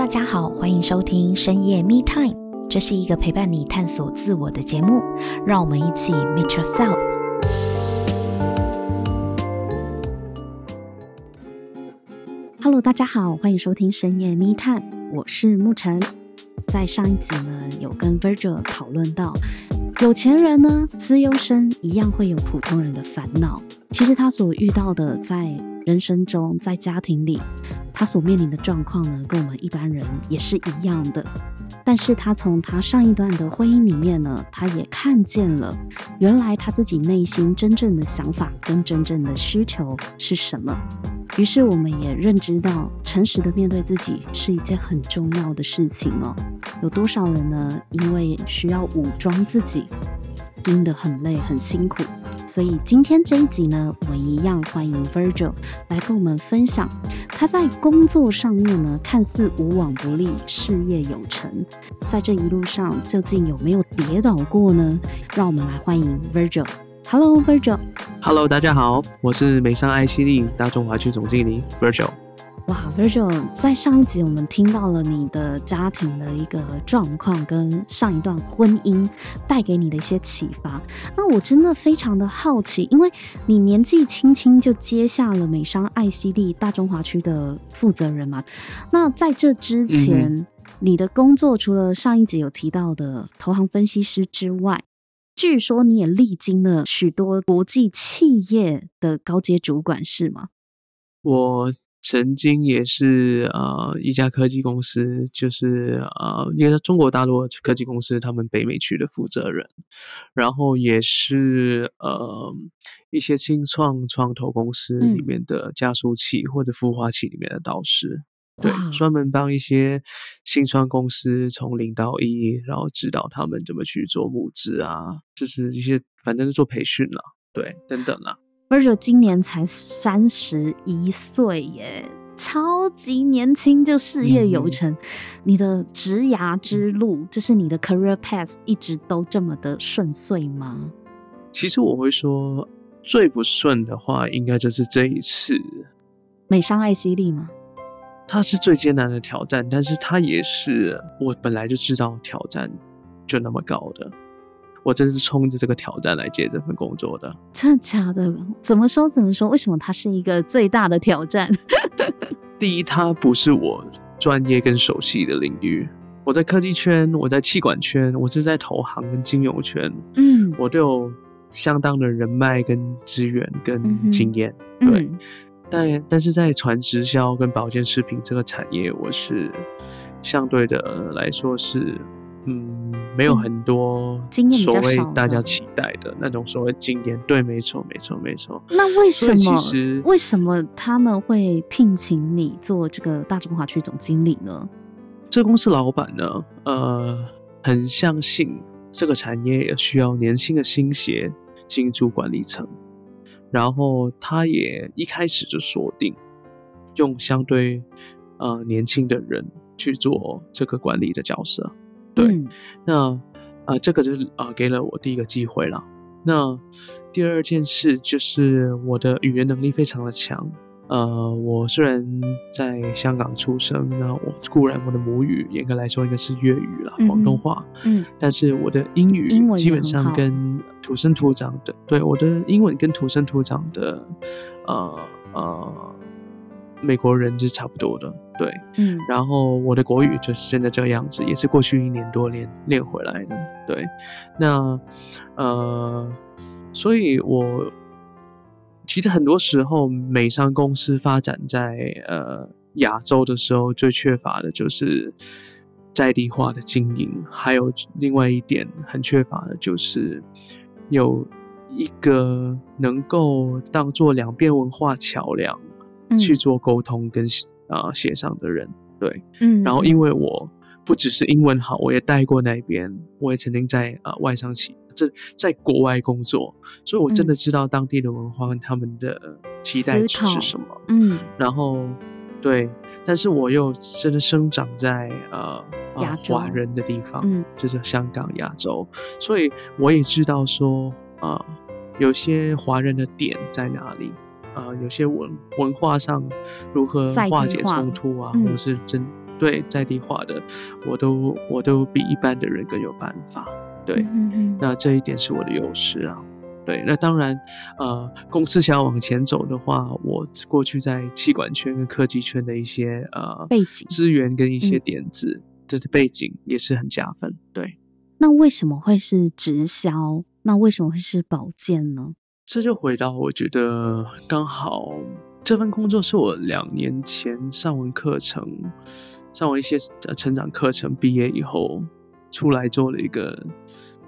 大家好，欢迎收听深夜 Me Time，这是一个陪伴你探索自我的节目，让我们一起 Meet Yourself。Hello，大家好，欢迎收听深夜 Me Time，我是沐晨。在上一集呢，有跟 Virgil 讨论到，有钱人呢，资优生一样会有普通人的烦恼。其实他所遇到的，在人生中，在家庭里，他所面临的状况呢，跟我们一般人也是一样的。但是他从他上一段的婚姻里面呢，他也看见了，原来他自己内心真正的想法跟真正的需求是什么。于是我们也认知到，诚实的面对自己是一件很重要的事情哦。有多少人呢，因为需要武装自己，盯得很累，很辛苦。所以今天这一集呢，我一样欢迎 Virgil 来跟我们分享他在工作上面呢，看似无往不利，事业有成，在这一路上究竟有没有跌倒过呢？让我们来欢迎 Virgil。Hello，Virgil。Hello，大家好，我是美商爱希力大中华区总经理 Virgil。哇，Virgil，在上一集我们听到了你的家庭的一个状况，跟上一段婚姻带给你的一些启发。那我真的非常的好奇，因为你年纪轻轻就接下了美商艾希利大中华区的负责人嘛。那在这之前，你的工作除了上一集有提到的投行分析师之外，据说你也历经了许多国际企业的高阶主管，是吗？我。曾经也是呃一家科技公司，就是呃应该是中国大陆科技公司，他们北美区的负责人，然后也是呃一些新创创投公司里面的加速器或者孵化器里面的导师，嗯、对，专门帮一些新创公司从零到一，然后指导他们怎么去做募资啊，就是一些反正是做培训了，对，等等啦。Virgil 今年才三十一岁耶，超级年轻就事业有成。嗯、你的职涯之路，就是你的 career path，一直都这么的顺遂吗？其实我会说，最不顺的话，应该就是这一次美商艾希利吗？它是最艰难的挑战，但是它也是我本来就知道挑战就那么高的。我真的是冲着这个挑战来接这份工作的。真的假的？怎么说怎么说？为什么它是一个最大的挑战？第一，它不是我专业跟熟悉的领域。我在科技圈，我在气管圈，我是在投行跟金融圈。嗯，我都有相当的人脉跟资源跟经验。嗯、对，嗯、但但是在传直销跟保健食品这个产业，我是相对的来说是。嗯，没有很多经验，所谓大家期待的那种所谓经验，对，没错，没错，没错。那为什么？其实为什么他们会聘请你做这个大中华区总经理呢？这公司老板呢，呃，很相信这个产业也需要年轻的新血进驻管理层，然后他也一开始就锁定用相对呃年轻的人去做这个管理的角色。对，嗯、那呃，这个就是啊、呃，给了我第一个机会了。那第二件事就是我的语言能力非常的强。呃，我虽然在香港出生，那我固然我的母语严格来说应该是粤语了，广东话。嗯，但是我的英语基本上跟土生土长的，对，我的英文跟土生土长的，呃呃。美国人是差不多的，对，嗯，然后我的国语就是现在这个样子，也是过去一年多练练回来的，对，那呃，所以我其实很多时候美商公司发展在呃亚洲的时候，最缺乏的就是在地化的经营，还有另外一点很缺乏的就是有一个能够当做两边文化桥梁。去做沟通跟啊协商的人，对，嗯，然后因为我不只是英文好，我也带过那边，我也曾经在啊外商企这在国外工作，所以我真的知道当地的文化跟他们的期待值是什么，嗯，然后对，但是我又真的生长在呃亚洲华人的地方，嗯，就是香港亚洲，所以我也知道说啊有些华人的点在哪里。啊、呃，有些文文化上如何化解冲突啊，或是针对在地化的，我都我都比一般的人更有办法。对，嗯嗯，那这一点是我的优势啊。对，那当然，呃，公司想要往前走的话，我过去在气管圈跟科技圈的一些呃背景资源跟一些点子，这、嗯、的背景也是很加分。对，那为什么会是直销？那为什么会是保健呢？这就回到我觉得刚好这份工作是我两年前上完课程，上完一些成长课程，毕业以后出来做了一个。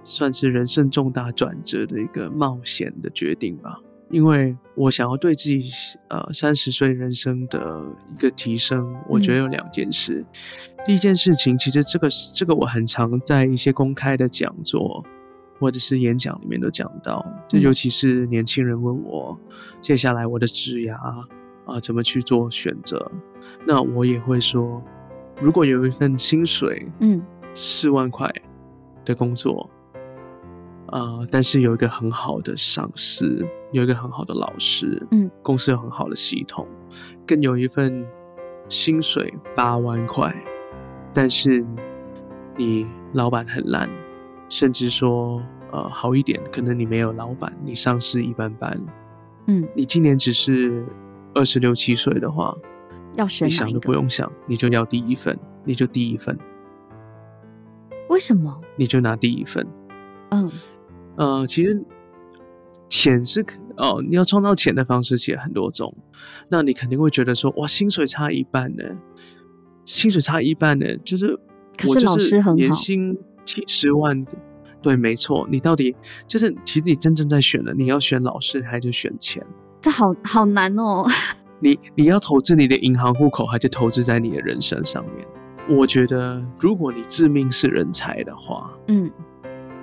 算是人生重大转折的一个冒险的决定吧，因为我想要对自己呃三十岁人生的一个提升，我觉得有两件事。嗯、第一件事情，其实这个这个我很常在一些公开的讲座或者是演讲里面都讲到，这尤其是年轻人问我接下来我的职涯啊、呃、怎么去做选择，那我也会说，如果有一份薪水嗯四万块的工作。呃，但是有一个很好的上司，有一个很好的老师，嗯，公司有很好的系统，更有一份薪水八万块，但是你老板很烂，甚至说，呃，好一点，可能你没有老板，你上司一般般，嗯，你今年只是二十六七岁的话，要选？你想都不用想，你就要第一份，你就第一份。为什么？你就拿第一份，嗯。呃，其实钱是哦，你要创造钱的方式其实很多种。那你肯定会觉得说，哇，薪水差一半呢，薪水差一半呢，就是我就是年薪七十万，对，没错。你到底就是其实你真正在选的，你要选老师还是选钱？这好好难哦。你你要投资你的银行户口，还是投资在你的人生上面？我觉得，如果你致命是人才的话，嗯。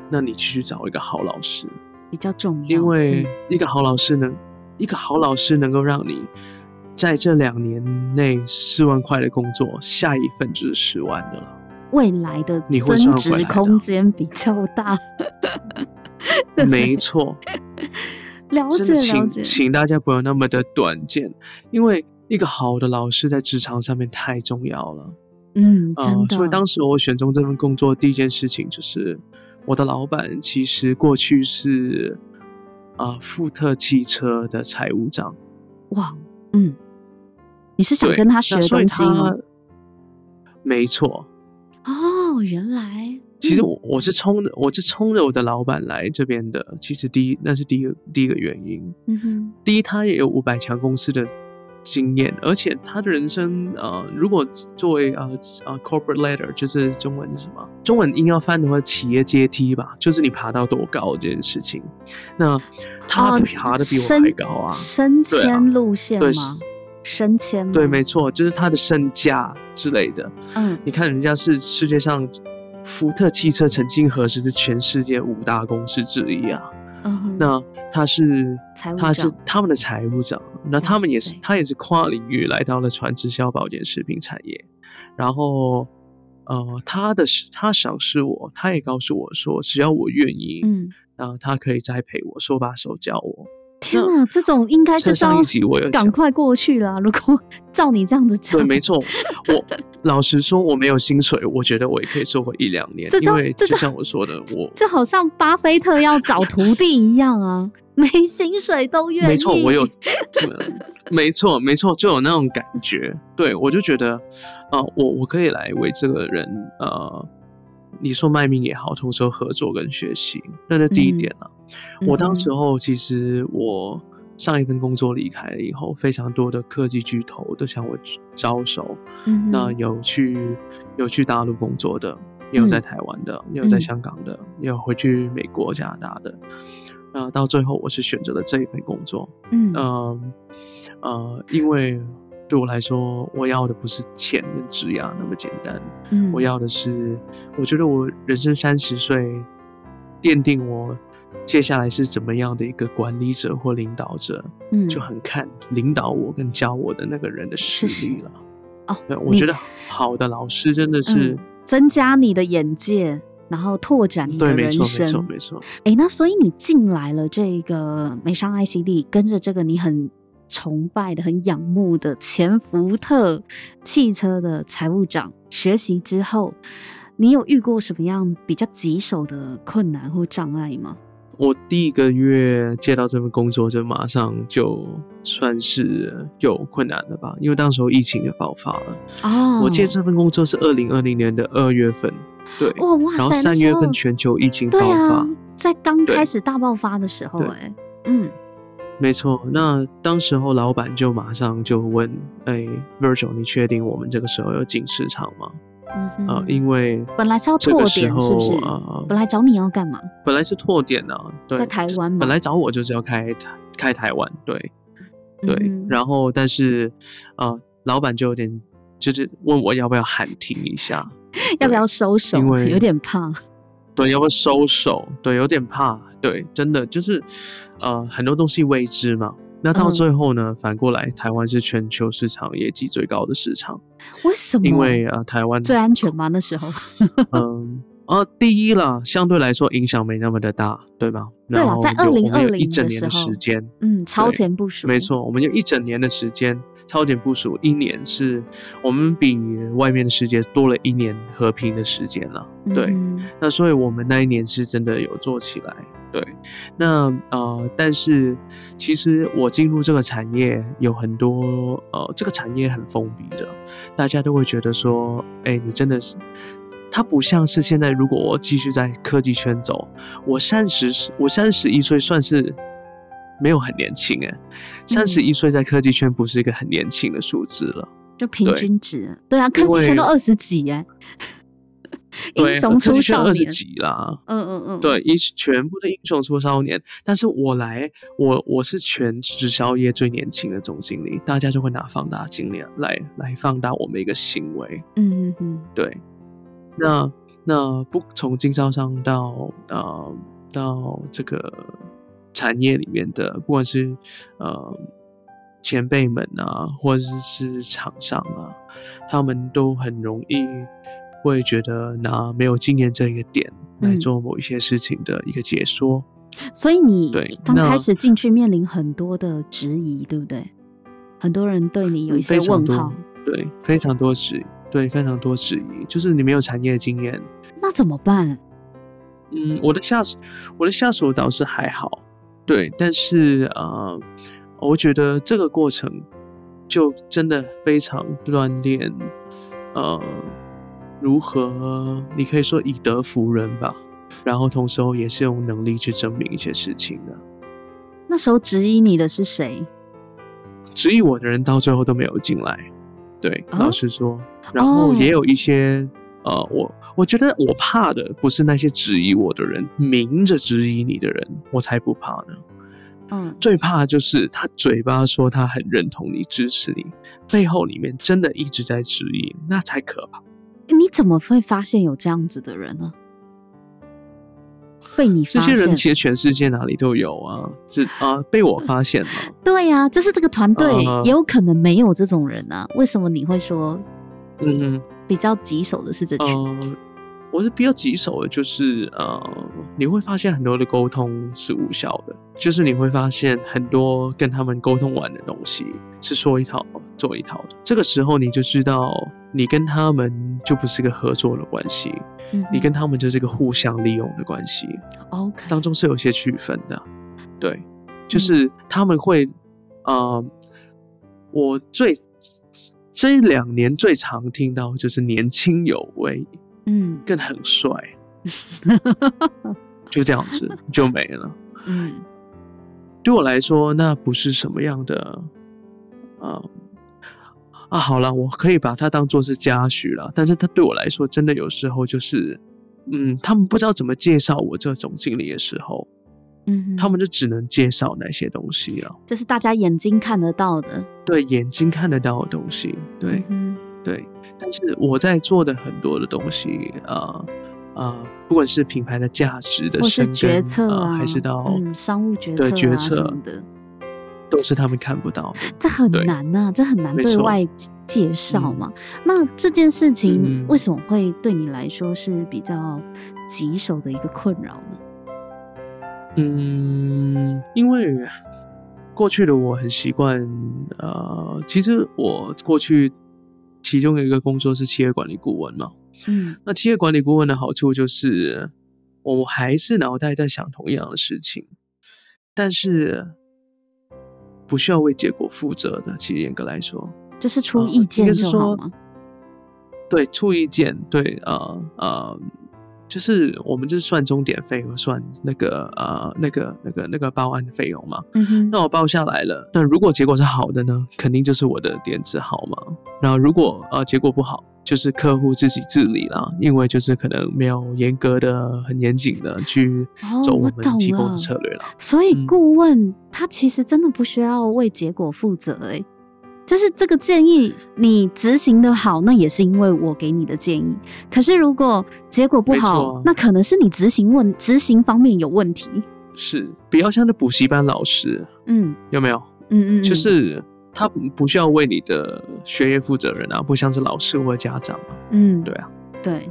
那你去找一个好老师比较重要，因为一个好老师能，嗯、一个好老师能够让你在这两年内四万块的工作，下一份就是十万的了。未来的增值空间比较大，没错。了解了解，请大家不要那么的短见，因为一个好的老师在职场上面太重要了。嗯，真的。呃、所以当时我选中这份工作，第一件事情就是。我的老板其实过去是啊、呃，富特汽车的财务长。哇，嗯，你是想跟他学东西吗？没错。哦，原来。其实我我是冲着我是冲着我的老板来这边的。其实第一那是第一个第一个原因。嗯哼。第一，他也有五百强公司的。经验，而且他的人生，呃，如果作为呃呃 corporate ladder，就是中文是什么？中文硬要翻的话，企业阶梯吧，就是你爬到多高这件事情。那他爬的比我还高啊，升迁路线吗？升迁？对，没错，就是他的身价之类的。嗯，你看人家是世界上福特汽车曾经何时是全世界五大公司之一啊。嗯，那他是他是他们的财务长，那他们也是他也是跨领域来到了传直销保健食品产业，然后呃，他的他赏识我，他也告诉我说，只要我愿意，嗯，啊，他可以栽培我，手把手教我。天啊，这种应该就是要赶快过去了。如果照你这样子讲，对，没错。我老实说，我没有薪水，我觉得我也可以收回一两年。因为就像我说的，我就好像巴菲特要找徒弟一样啊，没薪水都愿意。没错，我有，没错，没错，就有那种感觉。对，我就觉得啊、呃，我我可以来为这个人呃。你说卖命也好，同时合作跟学习，那是第一点了、啊。嗯、我当时候其实我上一份工作离开了以后，非常多的科技巨头都向我招手。嗯、那有去有去大陆工作的，也有在台湾的，也、嗯、有在香港的，也、嗯、有回去美国、加拿大的。那，到最后我是选择了这一份工作。嗯呃，呃，因为。对我来说，我要的不是钱跟职涯那么简单。嗯，我要的是，我觉得我人生三十岁，奠定我接下来是怎么样的一个管理者或领导者，嗯，就很看领导我跟教我的那个人的实力了。哦，对，我觉得好的老师真的是、嗯、增加你的眼界，然后拓展你的人生。对，没错，没错，没错。哎，那所以你进来了这个美商 ICD，跟着这个你很。崇拜的、很仰慕的前福特汽车的财务长学习之后，你有遇过什么样比较棘手的困难或障碍吗？我第一个月接到这份工作，就马上就算是有困难了吧，因为当时候疫情也爆发了。哦，我接这份工作是二零二零年的二月份，对，哇哇，然后三月份全球疫情爆发，啊、在刚开始大爆发的时候，哎，嗯，没错。那当时候老板就马上就问，哎，Virgil，你确定我们这个时候要进市场吗？嗯啊，因为本来是要拓点，是不是？啊，本来找你要干嘛？本来是拓点呢，对，在台湾。本来找我就是要开台开台湾，对对。嗯、然后，但是啊，老板就有点就是问我要不要喊停一下，要不要收手？因为有点怕。对，要不要收手？对，有点怕。对，真的就是呃，很多东西未知嘛。那到最后呢？嗯、反过来，台湾是全球市场业绩最高的市场。为什么？因为啊、呃，台湾最安全吗？那时候？嗯，呃，第一啦，相对来说影响没那么的大，对吧？对了，在二零二零一整年的时间，嗯，超前部署，没错，我们有一整年的时间超前部署，一年是我们比外面的世界多了一年和平的时间了。对，嗯、那所以我们那一年是真的有做起来。对，那呃，但是其实我进入这个产业有很多呃，这个产业很封闭的，大家都会觉得说，哎，你真的是，它不像是现在，如果我继续在科技圈走，我三十，我三十一岁算是没有很年轻哎，三十一岁在科技圈不是一个很年轻的数字了，就平均值，对，对啊，科技圈都二十几哎。英雄出少年。二十几啦，嗯嗯嗯，对，一全部的英雄出少年。但是我来，我我是全直销业最年轻的总经理，大家就会拿放大镜来来来放大我们一个行为，嗯嗯嗯，对。那那不从经销商到呃到这个产业里面的，不管是呃前辈们啊，或者是厂商啊，他们都很容易。会觉得拿没有经验这一个点来做某一些事情的一个解说，嗯、所以你刚开始进去面临很多的质疑，对不对？很多人对你有一些问号，对，非常多质疑，对，非常多质疑，就是你没有产业经验，那怎么办？嗯，我的下属，我的下属倒是还好，对，但是呃，我觉得这个过程就真的非常锻炼，呃。如何？你可以说以德服人吧，然后同时也是用能力去证明一些事情的。那时候质疑你的是谁？质疑我的人到最后都没有进来。对，哦、老实说，然后也有一些、哦、呃，我我觉得我怕的不是那些质疑我的人，明着质疑你的人，我才不怕呢。嗯，最怕就是他嘴巴说他很认同你、支持你，背后里面真的一直在质疑，那才可怕。你怎么会发现有这样子的人呢？被你发现，这些人其实全世界哪里都有啊，这啊被我发现了。对呀、啊，就是这个团队也有可能没有这种人啊。为什么你会说，嗯，比较棘手的是这群？呃我是比较棘手的，就是呃，你会发现很多的沟通是无效的，就是你会发现很多跟他们沟通完的东西是说一套做一套的。这个时候你就知道，你跟他们就不是一个合作的关系，嗯、你跟他们就是一个互相利用的关系。OK，当中是有些区分的，对，就是他们会，嗯、呃，我最这两年最常听到就是年轻有为。嗯，更很帅，就这样子就没了。嗯，对我来说，那不是什么样的，啊啊，好了，我可以把它当做是嘉许了。但是他对我来说，真的有时候就是，嗯，他们不知道怎么介绍我这种经历的时候，嗯，他们就只能介绍那些东西了。这是大家眼睛看得到的，对，眼睛看得到的东西，对。嗯对，但是我在做的很多的东西呃呃，不管是品牌的价值的深耕决策啊、呃，还是到、嗯、商务决策、啊、决策的，都是他们看不到的。这很难呐、啊，这很难对外介绍嘛。那这件事情为什么会对你来说是比较棘手的一个困扰呢？嗯，因为。过去的我很习惯，呃，其实我过去其中有一个工作是企业管理顾问嘛，嗯，那企业管理顾问的好处就是，我还是脑袋在想同样的事情，但是不需要为结果负责的。其实严格来说，就是出意见就好吗？呃、对，出意见，对，呃呃。就是我们就是算钟点费和算那个呃那个那个那个报案的费用嘛。嗯哼。那我报下来了，那如果结果是好的呢，肯定就是我的点子好嘛。然后如果呃结果不好，就是客户自己治理啦，因为就是可能没有严格的、很严谨的去走我们提供的策略啦。哦，所以顾问他其实真的不需要为结果负责诶、欸。就是这个建议你执行的好，那也是因为我给你的建议。可是如果结果不好，啊、那可能是你执行问执行方面有问题。是比较像的补习班老师，嗯，有没有？嗯，嗯嗯，就是他不需要为你的学业负责任啊，不像是老师或家长啊。嗯，对啊，对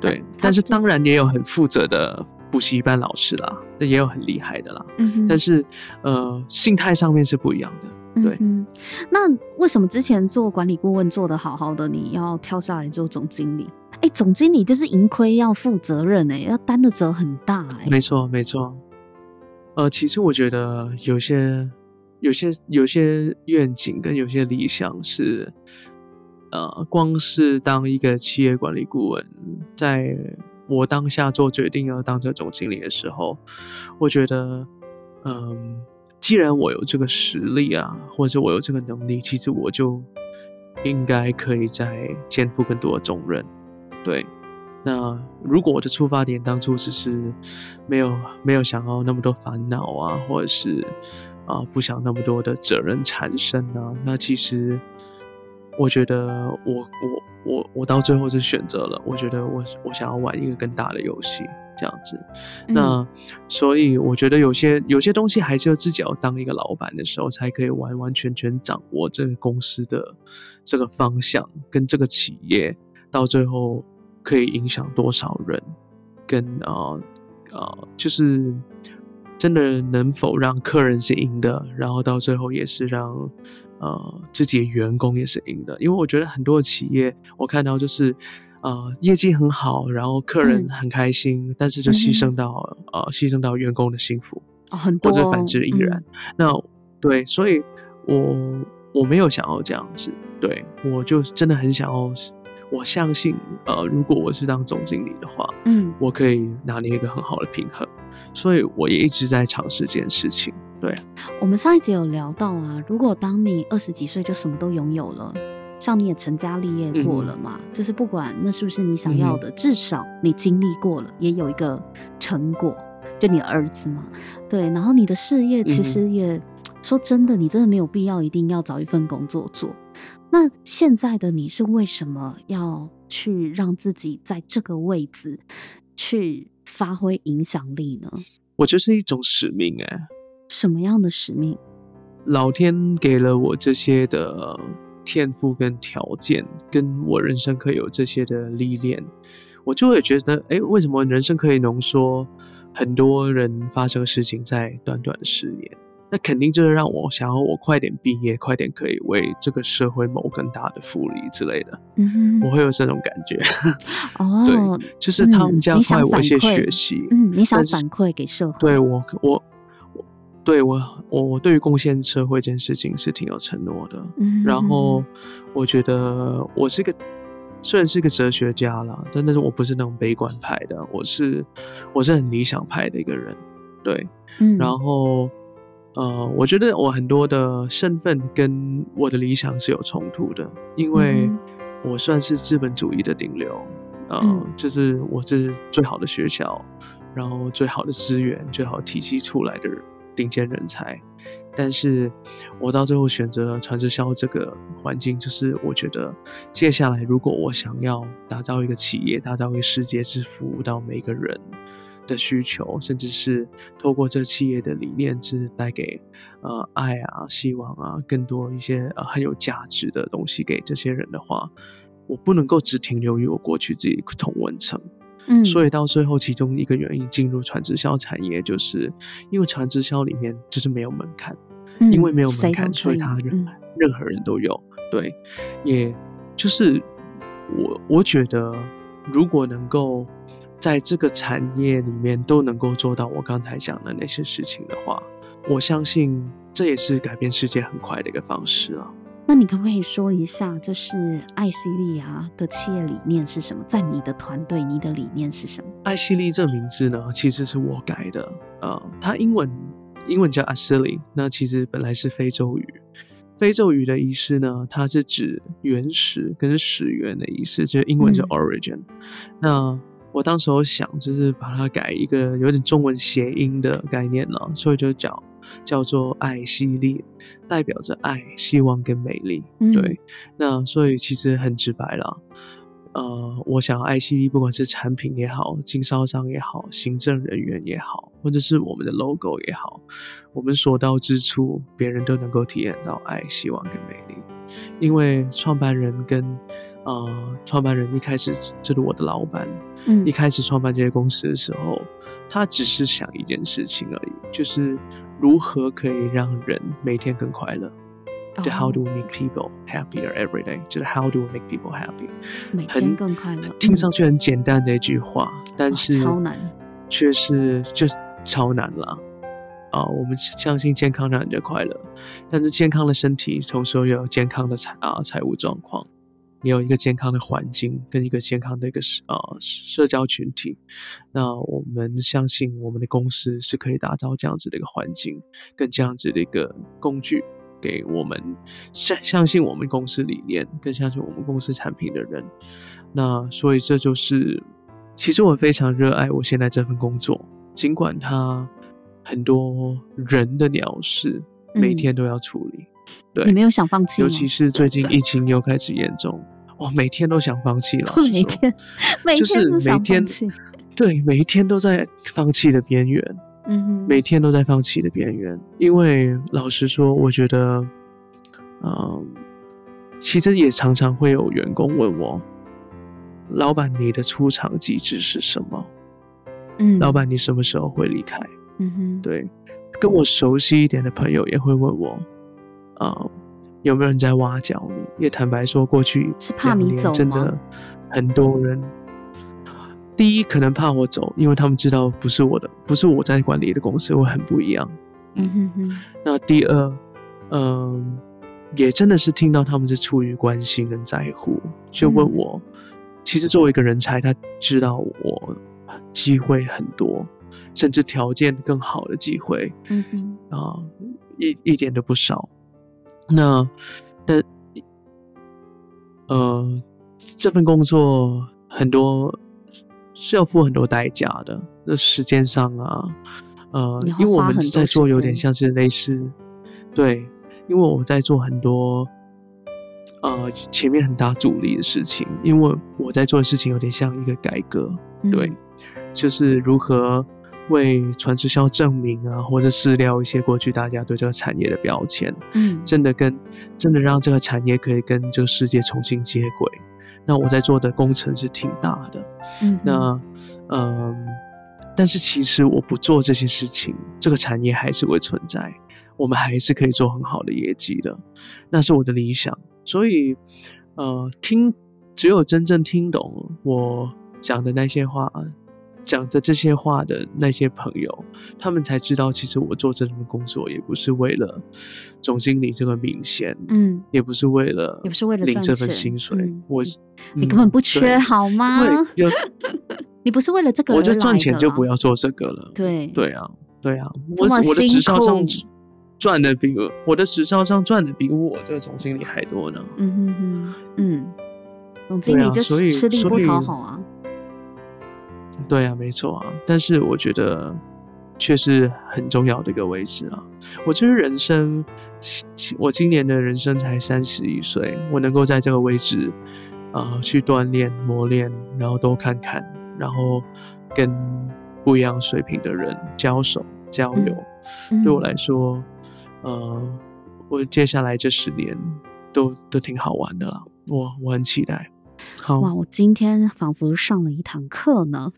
对，但是当然也有很负责的补习班老师啦，那也有很厉害的啦。嗯哼，但是呃，心态上面是不一样的。对，嗯，那为什么之前做管理顾问做的好好的，你要跳下来做总经理？哎，总经理就是盈亏要负责任，哎，要担的责很大，哎，没错，没错。呃，其实我觉得有些、有些、有些愿景跟有些理想是，呃，光是当一个企业管理顾问，在我当下做决定要当这总经理的时候，我觉得，嗯、呃。既然我有这个实力啊，或者我有这个能力，其实我就应该可以再肩负更多的重任。对，那如果我的出发点当初只是没有没有想要那么多烦恼啊，或者是啊、不想那么多的责任产生啊，那其实我觉得我我我我到最后是选择了，我觉得我我想要玩一个更大的游戏。这样子，那所以我觉得有些有些东西还是要自己要当一个老板的时候，才可以完完全全掌握这个公司的这个方向，跟这个企业到最后可以影响多少人，跟啊啊、呃呃，就是真的能否让客人是赢的，然后到最后也是让呃自己的员工也是赢的，因为我觉得很多企业我看到就是。呃，业绩很好，然后客人很开心，嗯、但是就牺牲到、嗯、呃，牺牲到员工的幸福，哦、很多或者反之亦然。嗯、那对，所以我我没有想要这样子，对，我就真的很想要，我相信，呃，如果我是当总经理的话，嗯，我可以拿捏一个很好的平衡，所以我也一直在尝试这件事情。对，我们上一集有聊到啊，如果当你二十几岁就什么都拥有了。像你也成家立业过了嘛，嗯、就是不管那是不是你想要的，嗯、至少你经历过了，也有一个成果，就你的儿子嘛，对。然后你的事业其实也、嗯、说真的，你真的没有必要一定要找一份工作做。那现在的你是为什么要去让自己在这个位置去发挥影响力呢？我就是一种使命哎、欸。什么样的使命？老天给了我这些的。天赋跟条件，跟我人生可以有这些的历练，我就会觉得，哎，为什么人生可以浓缩很多人发生的事情在短短的十年？那肯定就是让我想要我快点毕业，快点可以为这个社会谋更大的福利之类的。嗯哼，我会有这种感觉。哦，对，就是他们加快我一些学习。嗯，你想反馈给社会？对我，我。对我，我我对于贡献社会这件事情是挺有承诺的。嗯，然后我觉得我是个虽然是个哲学家啦，但但是我不是那种悲观派的，我是我是很理想派的一个人。对，嗯，然后呃，我觉得我很多的身份跟我的理想是有冲突的，因为我算是资本主义的顶流，呃，嗯，就是我是最好的学校，然后最好的资源，最好体系出来的人。顶尖人才，但是我到最后选择传直销这个环境，就是我觉得接下来如果我想要打造一个企业，打造一个世界，是服务到每个人的需求，甚至是透过这企业的理念，是带给呃爱啊、希望啊，更多一些呃很有价值的东西给这些人的话，我不能够只停留于我过去自己同文层。嗯，所以到最后，其中一个原因进入传直销产业，就是因为传直销里面就是没有门槛，嗯、因为没有门槛，所以他任、嗯、任何人都有。对，也就是我我觉得，如果能够在这个产业里面都能够做到我刚才讲的那些事情的话，我相信这也是改变世界很快的一个方式啊。那你可不可以说一下，就是艾希利啊的企业理念是什么？在你的团队，你的理念是什么？艾希利这名字呢，其实是我改的。呃，它英文英文叫 Asili，那其实本来是非洲语。非洲语的意思呢，它是指原始跟始源的意思，就是英文叫 origin。嗯、那我当时候想，就是把它改一个有点中文谐音的概念了，所以就叫。叫做爱系列，代表着爱、希望跟美丽。对，嗯、那所以其实很直白了。呃，我想爱希莉不管是产品也好，经销商也好，行政人员也好，或者是我们的 logo 也好，我们所到之处，别人都能够体验到爱、希望跟美丽。因为创办人跟呃，创办人一开始就是我的老板，嗯，一开始创办这些公司的时候，他只是想一件事情而已，就是如何可以让人每天更快乐。就、oh. How do we make people happier every day？就是 How do we make people happy？每天更快乐，听上去很简单的一句话，嗯、但是超难，却是就超难了。啊、呃，我们相信健康让人家快乐，但是健康的身体，同时又有健康的财啊财务状况，也有一个健康的环境跟一个健康的一个啊、呃、社交群体。那我们相信我们的公司是可以打造这样子的一个环境，跟这样子的一个工具给我们相相信我们公司理念，更相信我们公司产品的人。那所以这就是，其实我非常热爱我现在这份工作，尽管它。很多人的鸟事，每天都要处理。嗯、对，你没有想放弃？尤其是最近疫情又开始严重，我，每天都想放弃。老实说，每天，每天都想放弃。对，每一天都在放弃的边缘。嗯哼，每天都在放弃的边缘。因为老实说，我觉得，嗯、呃，其实也常常会有员工问我，老板，你的出场机制是什么？嗯，老板，你什么时候会离开？嗯哼，对，跟我熟悉一点的朋友也会问我，啊、呃，有没有人在挖角你？也坦白说，过去两年真的很多人。第一，可能怕我走，因为他们知道不是我的，不是我在管理的公司，会很不一样。嗯哼哼。那第二，嗯、呃，也真的是听到他们是出于关心跟在乎，就问我。嗯、其实作为一个人才，他知道我机会很多。甚至条件更好的机会，嗯哼，啊，一一点都不少。那，那，呃，这份工作很多是要付很多代价的。那时间上啊，呃，因为我们是在做有点像是类似，对，因为我在做很多，呃，前面很大阻力的事情。因为我在做的事情有点像一个改革，对，嗯、就是如何。为传直销证明啊，或者释掉一些过去大家对这个产业的标签，嗯，真的跟真的让这个产业可以跟这个世界重新接轨。那我在做的工程是挺大的，嗯，那嗯，但是其实我不做这些事情，这个产业还是会存在，我们还是可以做很好的业绩的，那是我的理想。所以，呃，听只有真正听懂我讲的那些话。讲着这些话的那些朋友，他们才知道，其实我做这份工作也不是为了总经理这个名衔，嗯，也不是为了，也不是为了领这份薪水。嗯、我、嗯，你根本不缺好吗？对，你不是为了这个，我就赚钱就不要做这个了。对，对啊，对啊，我我的直销上赚的比我我的直销上赚的比我这个总经理还多呢。嗯哼哼，嗯，总经理就是吃力不讨好啊。对啊，没错啊，但是我觉得却是很重要的一个位置啊。我其实人生，我今年的人生才三十一岁，我能够在这个位置，啊、呃，去锻炼、磨练，然后多看看，然后跟不一样水平的人交手、交流，嗯、对我来说，呃，我接下来这十年都都挺好玩的啦。我我很期待。好哇，我今天仿佛上了一堂课呢。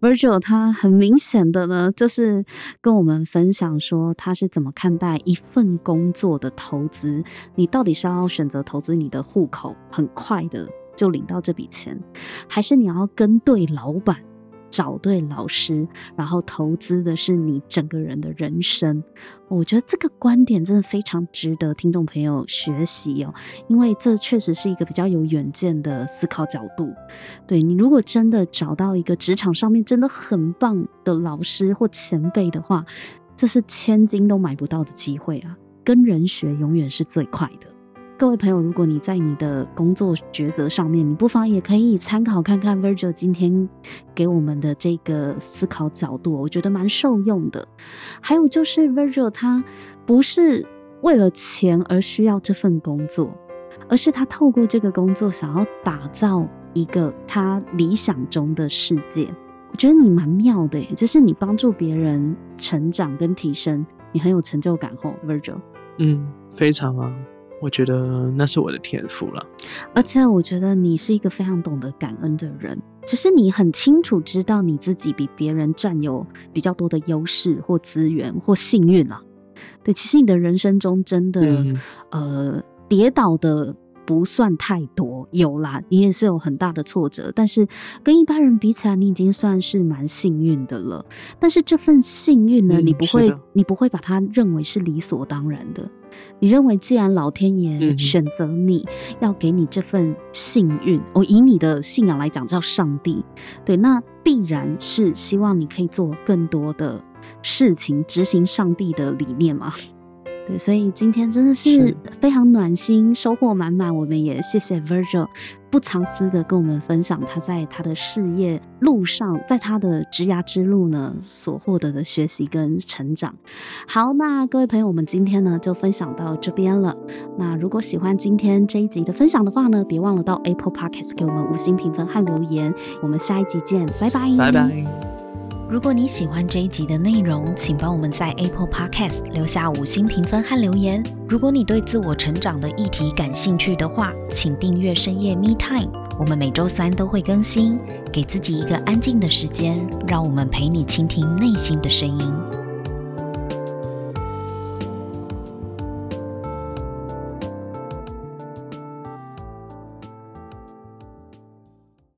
Virgil 他很明显的呢，就是跟我们分享说他是怎么看待一份工作的投资。你到底是要选择投资你的户口，很快的就领到这笔钱，还是你要跟对老板？找对老师，然后投资的是你整个人的人生。我觉得这个观点真的非常值得听众朋友学习哦，因为这确实是一个比较有远见的思考角度。对，你如果真的找到一个职场上面真的很棒的老师或前辈的话，这是千金都买不到的机会啊！跟人学永远是最快的。各位朋友，如果你在你的工作抉择上面，你不妨也可以参考看看 Virgil 今天给我们的这个思考角度，我觉得蛮受用的。还有就是 Virgil 他不是为了钱而需要这份工作，而是他透过这个工作想要打造一个他理想中的世界。我觉得你蛮妙的耶，就是你帮助别人成长跟提升，你很有成就感吼，Virgil。嗯，非常啊。我觉得那是我的天赋了，而且我觉得你是一个非常懂得感恩的人，只是你很清楚知道你自己比别人占有比较多的优势或资源或幸运啊。对，其实你的人生中真的，嗯、呃，跌倒的。不算太多，有啦，你也是有很大的挫折，但是跟一般人比起来，你已经算是蛮幸运的了。但是这份幸运呢，嗯、你不会，你不会把它认为是理所当然的。你认为，既然老天爷选择你、嗯、要给你这份幸运，我以你的信仰来讲叫上帝，对，那必然是希望你可以做更多的事情，执行上帝的理念嘛。对，所以今天真的是非常暖心，收获满满。我们也谢谢 Virgil 不藏私的跟我们分享他在他的事业路上，在他的职涯之路呢所获得的学习跟成长。好，那各位朋友，我们今天呢就分享到这边了。那如果喜欢今天这一集的分享的话呢，别忘了到 Apple Podcast 给我们五星评分和留言。我们下一集见，拜拜，拜拜。如果你喜欢这一集的内容，请帮我们在 Apple Podcast 留下五星评分和留言。如果你对自我成长的议题感兴趣的话，请订阅深夜 Me Time，我们每周三都会更新。给自己一个安静的时间，让我们陪你倾听内心的声音。